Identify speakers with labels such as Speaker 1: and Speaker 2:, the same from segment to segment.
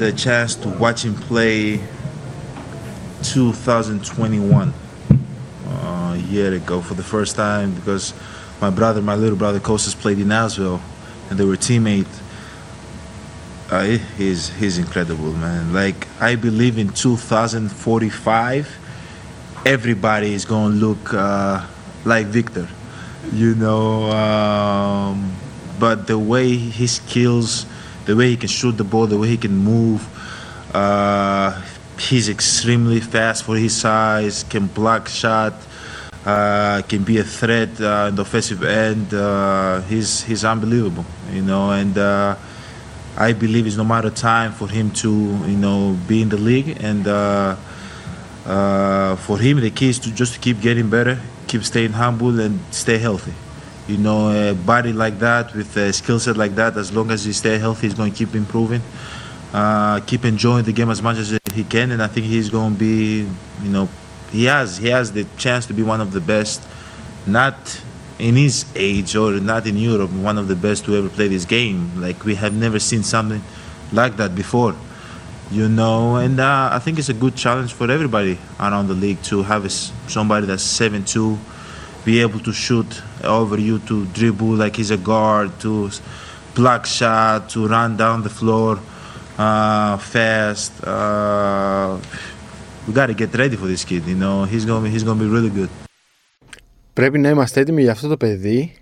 Speaker 1: the chance to watch him play 2021 uh, a year ago for the first time because my brother, my little brother Kostas played in Nashville and they were teammates. Uh, he's he's incredible, man. Like I believe in 2045, everybody is gonna look uh, like Victor, you know. Um, but the way he skills, the way he can shoot the ball, the way he can move, uh, he's extremely fast for his size. Can block shot, uh, can be a threat uh, in the offensive end. Uh, he's he's unbelievable, you know, and. Uh, I believe it's no matter time for him to, you know, be in the league, and uh, uh, for him the key is to just keep getting better, keep staying humble, and stay healthy. You know, a body like that with a skill set like that, as long as he stay healthy, he's going to keep improving, uh, keep enjoying the game as much as he can, and I think he's going to be, you know, he has he has the chance to be one of the best, not in his age or not in Europe, one of the best to ever play this game. Like we have never seen something like that before, you know. And uh, I think it's a good challenge for everybody around the league to have somebody that's seven two, be able to shoot over you, to dribble like he's a guard, to s- block shot, to run down the floor uh, fast. Uh, we got to get ready for this kid. You know, he's gonna be, he's gonna be really good.
Speaker 2: Πρέπει να είμαστε έτοιμοι για αυτό το παιδί.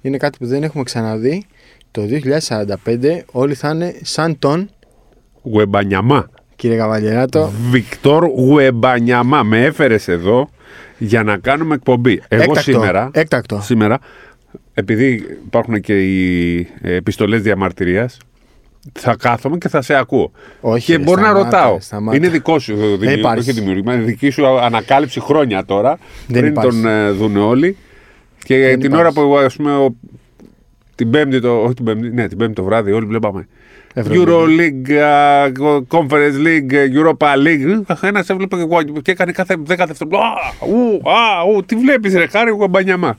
Speaker 2: Είναι κάτι που δεν έχουμε ξαναδεί. Το 2045 όλοι θα είναι σαν τον
Speaker 3: Γουεμπανιαμά.
Speaker 2: κύριε Καβαλιεράτο.
Speaker 3: Βικτόρ Γουεμπανιαμά. Με έφερες εδώ για να κάνουμε εκπομπή. Εγώ
Speaker 2: Έκτακτο,
Speaker 3: σήμερα.
Speaker 2: έκτακτο.
Speaker 3: Σήμερα, επειδή υπάρχουν και οι επιστολές διαμαρτυρίας, θα κάθομαι και θα σε ακούω.
Speaker 2: Όχι,
Speaker 3: και
Speaker 2: ρε,
Speaker 3: μπορεί να
Speaker 2: σταμάτα,
Speaker 3: ρωτάω.
Speaker 2: σταμάτα.
Speaker 3: Είναι δικό σου δημιουργήμα.
Speaker 2: υπάρχει.
Speaker 3: Όχι δημιουργήμα, είναι δική σου ανακάλυψη χρόνια τώρα.
Speaker 2: Δεν
Speaker 3: πριν
Speaker 2: υπάρχει.
Speaker 3: τον ε, δουν όλοι. Και
Speaker 2: Δεν
Speaker 3: την
Speaker 2: υπάρχει.
Speaker 3: ώρα που ας πούμε, ο- την Πέμπτη, το, όχι την Πέμπτη, ναι, την Πέμπτη το βράδυ, όλοι βλέπαμε.
Speaker 2: Ευρωλίγκα.
Speaker 3: Euroleague, α, Conference League, Europa League. Ένας έβλεπε και, εγώ και έκανε κάθε 10 δευτερόλεπτα. Α, ου, α, ου, τι βλέπεις, ρε, χάρη μπανιαμά.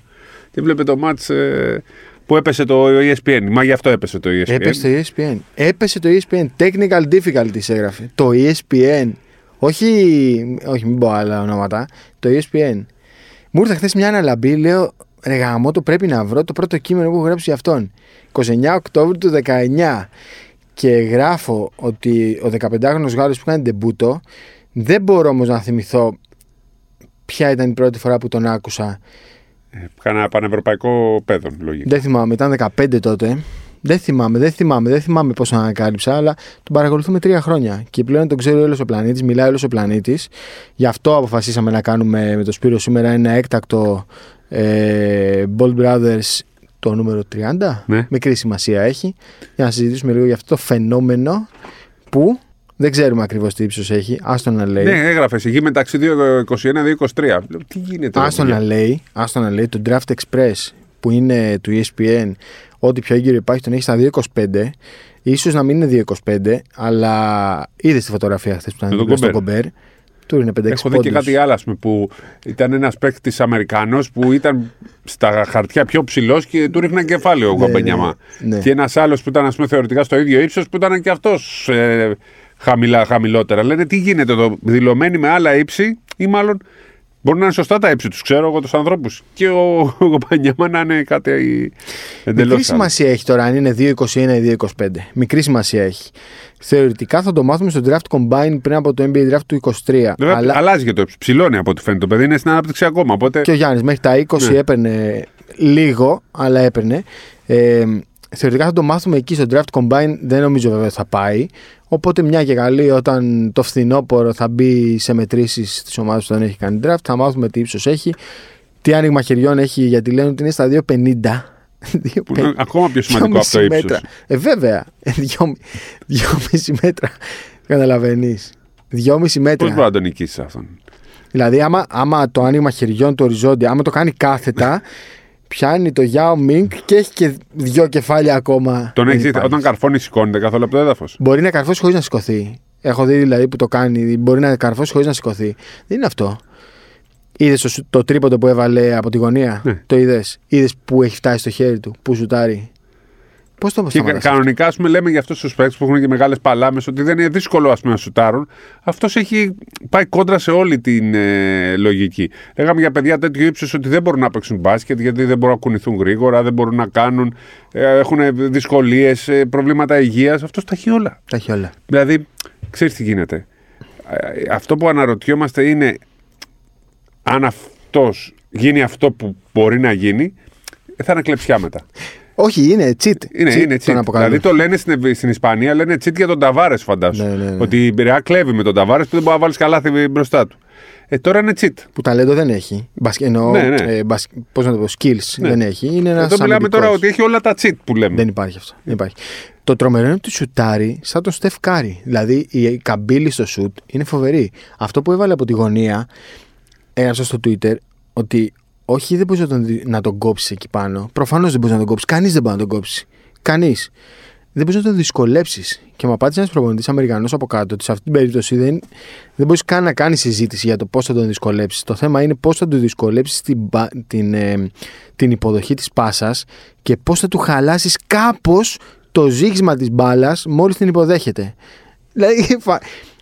Speaker 3: Και βλέπει το match ε, που έπεσε το ESPN. Μα γι' αυτό έπεσε το ESPN.
Speaker 2: Έπεσε το E ESPN. Έπεσε το ESPN. Technical difficulties έγραφε. Το E ESPN. Όχι, όχι μην πω άλλα ονόματα. Το E ESPN. Μου ήρθε χθες μια αναλαμπή, λέω ρε γαμό, το πρέπει να βρω το πρώτο κείμενο που έχω γράψει για αυτόν. 29 Οκτώβρη του 19. Και γράφω ότι ο 15χρονος Γάλλος που κάνει ντεμπούτο, δεν μπορώ όμως να θυμηθώ ποια ήταν η πρώτη φορά που τον άκουσα.
Speaker 3: Κάνα πανευρωπαϊκό παιδόν, λογικά.
Speaker 2: Δεν θυμάμαι, ήταν 15 τότε. Δεν θυμάμαι, δεν θυμάμαι, δεν θυμάμαι πώ τον ανακάλυψα, αλλά τον παρακολουθούμε τρία χρόνια. Και πλέον τον ξέρει όλος ο πλανήτης, μιλάει όλος ο πλανήτης. Γι' αυτό αποφασίσαμε να κάνουμε με το Σπύρο σήμερα ένα έκτακτο ε, Bold Brothers το νούμερο 30.
Speaker 3: Ναι.
Speaker 2: Μικρή σημασία έχει. Για να συζητήσουμε λίγο για αυτό το φαινόμενο που δεν ξέρουμε ακριβώς τι ύψος έχει. Άστο να λέει.
Speaker 3: Ναι, έγραφες γη μεταξύ 2.21-2.23. Τι γίνεται. ρε,
Speaker 2: Άστο
Speaker 3: παιδιά;
Speaker 2: να λέει, άστο να λέει, το Draft Express που είναι του E ESPN, ό,τι πιο έγκυρο υπάρχει, τον έχει στα 2,25. Ίσως να μην είναι 2,25, αλλά είδες τη φωτογραφία χθες που ήταν
Speaker 3: Με τον
Speaker 2: δίπλα στο
Speaker 3: Κομπέρ.
Speaker 2: Κομπέρ. Του είναι 5-6
Speaker 3: Έχω δει και κάτι άλλο, ας πούμε, που ήταν ένας παίκτης Αμερικανό που ήταν στα χαρτιά πιο ψηλός και του ρίχναν κεφάλαιο ο
Speaker 2: Ναι,
Speaker 3: Γομπενιαμά.
Speaker 2: ναι, ναι.
Speaker 3: Και ένας άλλος που ήταν, ας πούμε, θεωρητικά στο ίδιο ύψος που ήταν και αυτός ε, χαμηλά, χαμηλότερα. Λένε τι γίνεται εδώ, δηλωμένοι με άλλα ύψη ή μάλλον μπορεί να είναι σωστά τα ύψη τους, ξέρω εγώ τους ανθρώπους. Και ο, ο Γομπενιαμά να είναι κάτι εντελώς.
Speaker 2: Μικρή σημασία έχει τώρα αν είναι 2,21 ή 2,25. Μικρή σημασία έχει. Θεωρητικά θα το μάθουμε στο draft combine πριν από το NBA draft του 23.
Speaker 3: Βέβαια,
Speaker 2: αλλά
Speaker 3: αλλάζει και το ύψος. Ψηλώνει από ό,τι φαίνεται. Το παιδί είναι στην ανάπτυξη ακόμα. Οπότε...
Speaker 2: και ο Γιάννης μέχρι τα 20
Speaker 3: Ναι.
Speaker 2: έπαιρνε λίγο, αλλά έπαιρνε. Ε, θεωρητικά θα το μάθουμε εκεί στο draft combine. Δεν νομίζω βέβαια θα πάει. Οπότε μια και καλή όταν το φθινόπωρο θα μπει σε μετρήσεις στις ομάδες που δεν έχει κάνει draft, θα μάθουμε τι ύψος έχει. Τι άνοιγμα χεριών έχει, γιατί λένε ότι είναι στα 2,50.
Speaker 3: Που είναι ακόμα πιο σημαντικό από το
Speaker 2: 2,5
Speaker 3: ύψος.
Speaker 2: μέτρα. Ε, βέβαια. 2,5 μέτρα. Καταλαβαίνεις. 2,5 μέτρα.
Speaker 3: Πώς μπορεί να τον νικήσεις αυτόν;
Speaker 2: Δηλαδή, άμα, άμα το άνοιγμα χεριών του οριζόντια, άμα το κάνει κάθετα, πιάνει το Yao Ming και έχει και δυο κεφάλια ακόμα.
Speaker 3: Τον
Speaker 2: Δεν
Speaker 3: έχει δει,
Speaker 2: υπάρχει.
Speaker 3: όταν καρφώνει, σηκώνεται καθόλου από το έδαφος.
Speaker 2: Μπορεί να καρφώσει χωρίς να σηκωθεί. Έχω δει δηλαδή που το κάνει. Μπορεί να καρφώσει χωρίς να σηκωθεί. Δεν είναι αυτό. Είδες το, σου- το τρίποντο που έβαλε από τη γωνία;
Speaker 3: Ναι.
Speaker 2: Το είδες; Είδες που έχει φτάσει στο χέρι του. Που σουτάρει; Πώς το
Speaker 3: Και κα-
Speaker 2: σταματάς;
Speaker 3: κανονικά, ας πούμε, λέμε για αυτούς τους παίκτες που έχουν και μεγάλες παλάμες ότι δεν είναι δύσκολο ας πούμε, να σουτάρουν. Αυτός έχει πάει κόντρα σε όλη την ε, λογική. Λέγαμε για παιδιά τέτοιου ύψους ότι δεν μπορούν να παίξουν μπάσκετ γιατί δεν μπορούν να κουνηθούν γρήγορα, δεν μπορούν να κάνουν, ε, έχουν δυσκολίες, προβλήματα υγείας. Αυτός τα έχει όλα.
Speaker 2: Τα έχει όλα.
Speaker 3: Δηλαδή, ξέρεις τι γίνεται. Ε, Αυτό που αναρωτιόμαστε είναι αν αυτός γίνει αυτό που μπορεί να γίνει, ε, θα είναι κλεψιά μετά.
Speaker 2: Όχι, είναι cheat.
Speaker 3: Είναι,
Speaker 2: Cheat
Speaker 3: είναι
Speaker 2: τον
Speaker 3: cheat.
Speaker 2: αποκαλούν.
Speaker 3: Δηλαδή το λένε στην, στην Ισπανία, λένε cheat για τον Ταβάρες, φαντάσου.
Speaker 2: Ναι, ναι, ναι.
Speaker 3: Ότι η Πειραιά κλέβει με τον Ταβάρες που δεν μπορεί να βάλεις καλάθι μπροστά του. Ε, τώρα είναι cheat.
Speaker 2: Που ταλέντο δεν έχει. Μπασκε, εννοώ,
Speaker 3: Ναι, ναι.
Speaker 2: ε, μπασ- πώς να το πω, skills δεν έχει. Είναι ένας
Speaker 3: Εδώ μιλάμε τώρα ότι έχει όλα τα cheat που λέμε.
Speaker 2: Δεν υπάρχει αυτό. Δεν υπάρχει. Το τρομερό είναι ότι σουτάρει σαν τον Στεφ Κάρι. Δηλαδή η καμπύλη στο σουτ είναι φοβερή. Αυτό που έβαλε από τη γωνία, έγραψα στο Twitter ότι όχι δεν μπορείς να τον, δι- να τον κόψεις εκεί πάνω. Προφανώς δεν μπορείς να τον κόψεις. Κανείς δεν μπορεί να τον κόψει. Κανείς. Δεν μπορείς να τον δυσκολέψεις. Και μου απάντησε ένας προπονητής Αμερικανός από κάτω ότι σε αυτή την περίπτωση δεν, δεν μπορείς καν να κάνεις συζήτηση για το πώς θα τον δυσκολέψεις. Το θέμα είναι πώς θα του δυσκολέψεις την, πα- την, ε, την υποδοχή της πάσας και πώς θα του χαλάσεις κάπως το ζύγισμα της μπάλας μόλις την υποδέχεται. Δηλαδή, φα...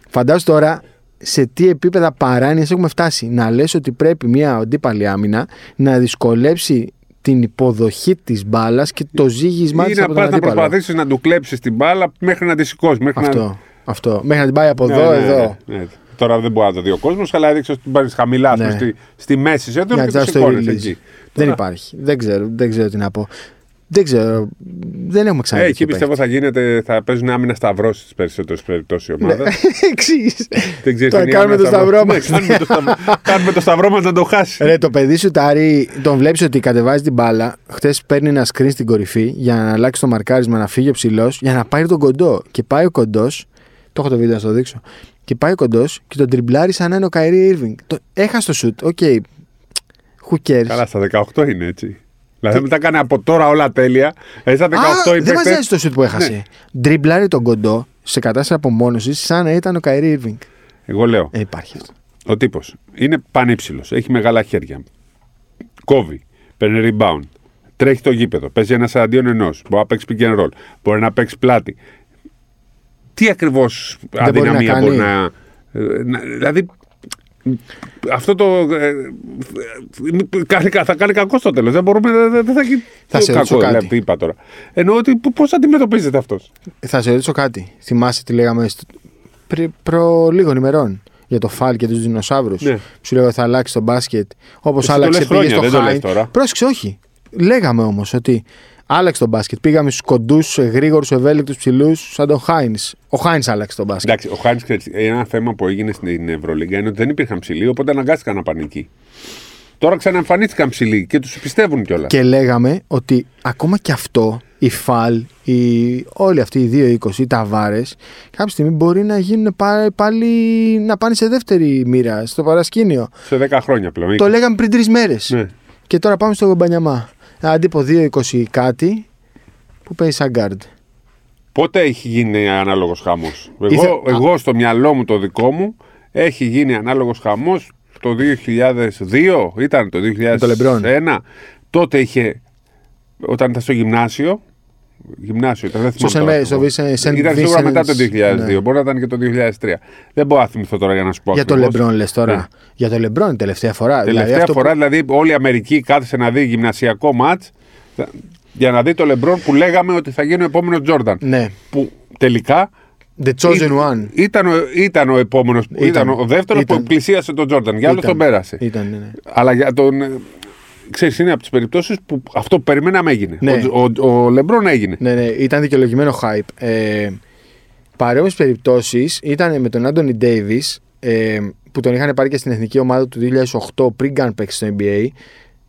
Speaker 2: φαντάσου τώρα σε τι επίπεδα παράνοια έχουμε φτάσει. Να λες ότι πρέπει μια αντίπαλη άμυνα να δυσκολέψει την υποδοχή της μπάλας και το ζύγισμα
Speaker 3: Ή
Speaker 2: της
Speaker 3: να
Speaker 2: από τον
Speaker 3: πας να
Speaker 2: αντίπαλο.
Speaker 3: προσπαθήσεις να του κλέψεις την μπάλα μέχρι να τη σηκώσει. Μέχρι
Speaker 2: Αυτό.
Speaker 3: Να...
Speaker 2: Αυτό. Μέχρι να την πάει από
Speaker 3: Ναι,
Speaker 2: εδώ,
Speaker 3: ναι,
Speaker 2: εδώ.
Speaker 3: ναι, ναι. Τώρα δεν μπορεί να το δει ο κόσμος, αλλά έδειξε ότι την πάρει χαμηλά ας πούμε,
Speaker 2: Ναι.
Speaker 3: στη, στη μέση σε
Speaker 2: Για να
Speaker 3: και το
Speaker 2: τσάς το
Speaker 3: σηκώνεις
Speaker 2: release.
Speaker 3: εκεί.
Speaker 2: Δεν
Speaker 3: Τώρα-
Speaker 2: υπάρχει. Δεν ξέρω, δεν ξέρω τι να πω. Δεν ξέρω. Δεν έχουμε
Speaker 3: Ε,
Speaker 2: ξαναδεί.
Speaker 3: εκεί πιστεύω θα γίνεται, θα παίζουν άμυνα σταυρός στις περισσότερες περιπτώσεις η ομάδα.
Speaker 2: Εξής.
Speaker 3: Δεν ξέρεις
Speaker 2: Τώρα
Speaker 3: αν η
Speaker 2: κάνουμε
Speaker 3: άμυνα
Speaker 2: το σταυρός
Speaker 3: Ναι,
Speaker 2: μας.
Speaker 3: κάνουμε το σταυρό- Κάνουμε το σταυρό μας να το χάσει.
Speaker 2: Ρε, το παιδί σου τάρει, τον βλέπεις ότι κατεβάζει την μπάλα. Χθες παίρνει ένα screen στην κορυφή για να αλλάξει το μαρκάρισμα, να φύγει ο ψηλός, για να πάρει τον κοντό. Και πάει ο κοντός. Το έχω το βίντεο να το δείξω. Και πάει ο κοντός και τον ντριμπλάρει σαν να είναι ο Kyrie Irving. Το, έχασε το σουτ. Οκ. Who cares;
Speaker 3: Καλά, στα 18 είναι έτσι. Δηλαδή μετά κάνει από τώρα όλα τέλεια. Ε, στα 18
Speaker 2: Α,
Speaker 3: οι
Speaker 2: δεν
Speaker 3: παίκτες-
Speaker 2: μαζεύει το σουτ που έχασε.
Speaker 3: Ναι.
Speaker 2: Ντριμπλάρει τον κοντό σε κατάσταση απομόνωσης σαν να ήταν ο Καϊρή Irving.
Speaker 3: Εγώ λέω.
Speaker 2: Ε, υπάρχει αυτό.
Speaker 3: Ο τύπος είναι πανύψηλος. Έχει μεγάλα χέρια. Κόβει. Παίρνει rebound. Τρέχει το γήπεδο. Παίζει ένας αντίον ενός. Μπορεί να παίξει pick and roll. Μπορεί να παίξει πλάτη. Τι ακριβώς
Speaker 2: μπορεί
Speaker 3: αδυναμία
Speaker 2: να
Speaker 3: μπορεί
Speaker 2: κάνει.
Speaker 3: να. ε, να- Δηλαδή. Αυτό το. ε, ε, κάνει- θα κάνει κακό στο τέλος. Δεν μπορούμε. Δεν δεν θα γίνει.
Speaker 2: Θα
Speaker 3: το
Speaker 2: σε ρωτήσω
Speaker 3: κακό,
Speaker 2: κάτι.
Speaker 3: δηλαδή, τι είπα τώρα. Εννοώ ότι πώς αντιμετωπίζεται αυτός.
Speaker 2: Θα σε ρωτήσω κάτι. Θυμάσαι τι λέγαμε στο... πρι... προ λίγων ημερών για το Φάλ και τους δεινοσαύρους.
Speaker 3: Ναι.
Speaker 2: Σου λέγω θα αλλάξει το μπάσκετ. Όπως
Speaker 3: Εσύ το
Speaker 2: άλλαξε
Speaker 3: λες
Speaker 2: πήγες
Speaker 3: χρόνια,
Speaker 2: στο
Speaker 3: δεν το λες
Speaker 2: Χάιν.
Speaker 3: τώρα.
Speaker 2: Πρόσεξε, όχι. Λέγαμε όμως ότι άλλαξε το μπάσκετ. Πήγαμε στους κοντούς, γρήγορου, ευέλικτους ψηλούς, σαν τον Χάινς. Ο Χάινς άλλαξε το μπάσκετ.
Speaker 3: Εντάξει, ο Χάνη, ένα θέμα που έγινε στην Ευρωλίγκα είναι ότι δεν υπήρχαν ψηλοί, οπότε αναγκάστηκαν να πάνε εκεί. Τώρα ξαναεμφανίστηκαν ψηλοί και τους πιστεύουν κιόλας.
Speaker 2: Και λέγαμε ότι ακόμα και αυτό, η Φαλ, η... όλοι αυτοί οι 2-20, οι Ταβάρες, κάποια στιγμή μπορεί να γίνουν πάλι, πάλι να πάνε σε δεύτερη μοίρα, στο παρασκήνιο.
Speaker 3: Σε 10 χρόνια πλέον.
Speaker 2: Το λέγαμε πριν τρεις μέρες.
Speaker 3: Ναι.
Speaker 2: Και τώρα πάμε στο Μπανιαμά. Αντί από 2-20 κάτι που παίζει σαν γκαρντ.
Speaker 3: Πότε έχει γίνει ανάλογος χαμός; Εγώ,
Speaker 2: Ήθε-
Speaker 3: εγώ στο μυαλό μου το δικό μου έχει γίνει ανάλογος χαμός το 2002, ήταν το 2001.
Speaker 2: το Λεμπρόν.
Speaker 3: Τότε είχε, όταν ήταν στο γυμνάσιο, γυμνάσιο ήταν, δεν
Speaker 2: Στο
Speaker 3: θυμάμαι τώρα
Speaker 2: Σεν-
Speaker 3: ακριβώς.
Speaker 2: στο Vincent- Saint
Speaker 3: Ήταν σίγουρα
Speaker 2: Vincent's,
Speaker 3: μετά το 2002,
Speaker 2: ναι.
Speaker 3: μπορεί να ήταν και το 2003. Δεν μπορώ να θυμηθώ τώρα για να σου πω
Speaker 2: Για το
Speaker 3: ακριβώς.
Speaker 2: Λεμπρόν λες τώρα.
Speaker 3: Ναι.
Speaker 2: Για το Λεμπρόν τελευταία φορά.
Speaker 3: Τελευταία
Speaker 2: αυτό
Speaker 3: φορά,
Speaker 2: που-
Speaker 3: δηλαδή, όλη η Αμερική κάθισε να δει γυμνασιακό ματ για να δει το Λεμπρόν που λέγαμε ότι θα γίνει ο επόμενος Τζόρνταν.
Speaker 2: Ναι.
Speaker 3: Που τελικά
Speaker 2: The chosen
Speaker 3: Ή-
Speaker 2: one.
Speaker 3: Ήταν, ο- ήταν ο επόμενο. Ήταν,
Speaker 2: Ήταν.
Speaker 3: ο δεύτερος που
Speaker 2: Ήταν.
Speaker 3: πλησίασε τον Τζόρνταν. Για άλλο
Speaker 2: Ήταν.
Speaker 3: τον πέρασε.
Speaker 2: Ήταν, ναι, ναι.
Speaker 3: Αλλά για τον. Ε, Ξέρεις, είναι από τις περιπτώσεις που αυτό που περιμέναμε έγινε.
Speaker 2: Ναι.
Speaker 3: Ο, ο, ο Λεμπρόν έγινε.
Speaker 2: Ναι, ναι, ήταν δικαιολογημένο hype. Ε, Παρόμοιες περιπτώσεις ήταν με τον Άντωνι Ντέιβις ε, που τον είχαν πάρει και στην εθνική ομάδα του 2008 πριν καν παίξει στο NBA.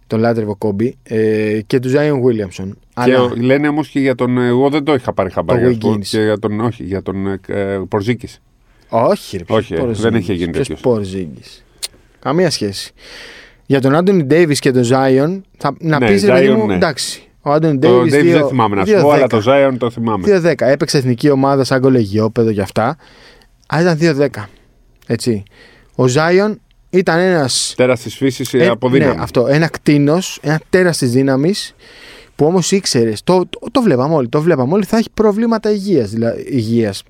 Speaker 2: Τον λάτρευε ο Κόμπι ε, και του Ζάιον Βίλιαμσον.
Speaker 3: Και
Speaker 2: Αλλά
Speaker 3: ο- λένε όμως και για τον. Εγώ δεν το είχα πάρει χαμπάρι.
Speaker 2: Το
Speaker 3: ας πω,
Speaker 2: Wiggins.
Speaker 3: Και για τον. Όχι, για τον ε, Πορζίκη.
Speaker 2: όχι, ρε, ποιος
Speaker 3: Όχι, ε,
Speaker 2: Πορζίνγκης,
Speaker 3: δεν είχε γίνει
Speaker 2: ποιος
Speaker 3: τέτοιος.
Speaker 2: Πορζίνγκης. Καμία σχέση. Για τον Άντωνι Ντέιβις και τον Ζάιον, θα, να
Speaker 3: Ναι,
Speaker 2: πεις ρε παιδί
Speaker 3: Zion,
Speaker 2: μου,
Speaker 3: ναι.
Speaker 2: εντάξει. Ο Άντωνι
Speaker 3: Το
Speaker 2: Ντέιβις.
Speaker 3: Ντέιβι δεν θυμάμαι να σου πω, αλλά το Ζάιον το θυμάμαι.
Speaker 2: 2-10. Έπαιξε εθνική ομάδα σαν κολεγιόπαιδο και αυτά. Αλλά ήταν 2-10. Έτσι. Ο Ζάιον ήταν ένα.
Speaker 3: Τέρας της φύσης από
Speaker 2: ναι,
Speaker 3: δύναμη.
Speaker 2: αυτό. Ένα κτίνος, ένα τέρας της δύναμης που όμως ήξερες, το, το, το βλέπαμε όλοι, το βλέπαμε όλοι, θα έχει προβλήματα υγείας. Δηλαδή, υγείας.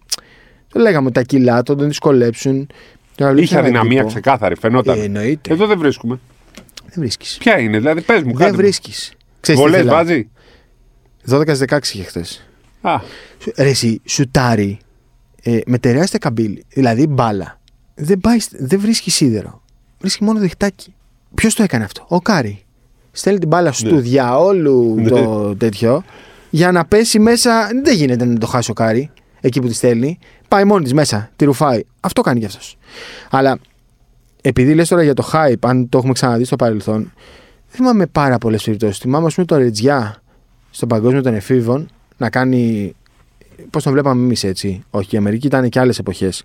Speaker 2: Το λέγαμε ότι τα κιλά του τον δυσκολέψουν. Τώρα βλέπεις
Speaker 3: Είχε
Speaker 2: έναν
Speaker 3: αδυναμία
Speaker 2: τύπο.
Speaker 3: ξεκάθαρη, φαινόταν.
Speaker 2: Ε, εννοείται.
Speaker 3: Εδώ δεν βρίσκουμε.
Speaker 2: Δεν βρίσκεις.
Speaker 3: Ποια είναι, δηλαδή πες μου
Speaker 2: Δεν
Speaker 3: κάτι.
Speaker 2: βρίσκεις.
Speaker 3: Βολές βάζει.
Speaker 2: 12-16 είχε χθες.
Speaker 3: Α,
Speaker 2: Ρε εσύ, σουτάρει ε, με τεράστια καμπύλη. Δηλαδή μπάλα. Δεν, πάει, σ- δεν βρίσκει σίδερο. Βρίσκει μόνο διχτάκι. Ποιος το έκανε αυτό, ο Κάρι. Στέλνει την μπάλα στο
Speaker 3: Ναι.
Speaker 2: διαόλου
Speaker 3: Ναι.
Speaker 2: το τέτοιο για να πέσει μέσα. Δεν γίνεται να το χάσει ο Κάρι εκεί που τη στέλνει. Πάει μόνη της μέσα, τη ρουφάει. Αυτό κάνει κι αυτός. Αλλά επειδή λες τώρα για το hype, αν το έχουμε ξαναδεί στο παρελθόν, δεν θυμάμαι πάρα πολλές περιπτώσεις. Θυμάμαι, ας πούμε, το Ρετζιά στον παγκόσμιο των εφήβων να κάνει. Πώς τον βλέπαμε εμείς έτσι. Όχι, η Αμερική ήταν και άλλες εποχές.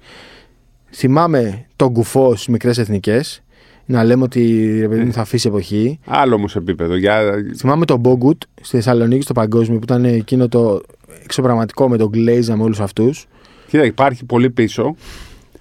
Speaker 2: Θυμάμαι τον κουφό στις μικρές εθνικές. Να λέμε ότι ρε παιδί μου θα αφήσει εποχή.
Speaker 3: άλλο όμως επίπεδο. Για...
Speaker 2: Θυμάμαι τον Μπόγκουτ στη Θεσσαλονίκη στο παγκόσμιο που ήταν εκείνο το εξωπραγματικό με τον Γκλέιζα με όλους αυτούς.
Speaker 3: Κοίτα, υπάρχει πολύ πίσω.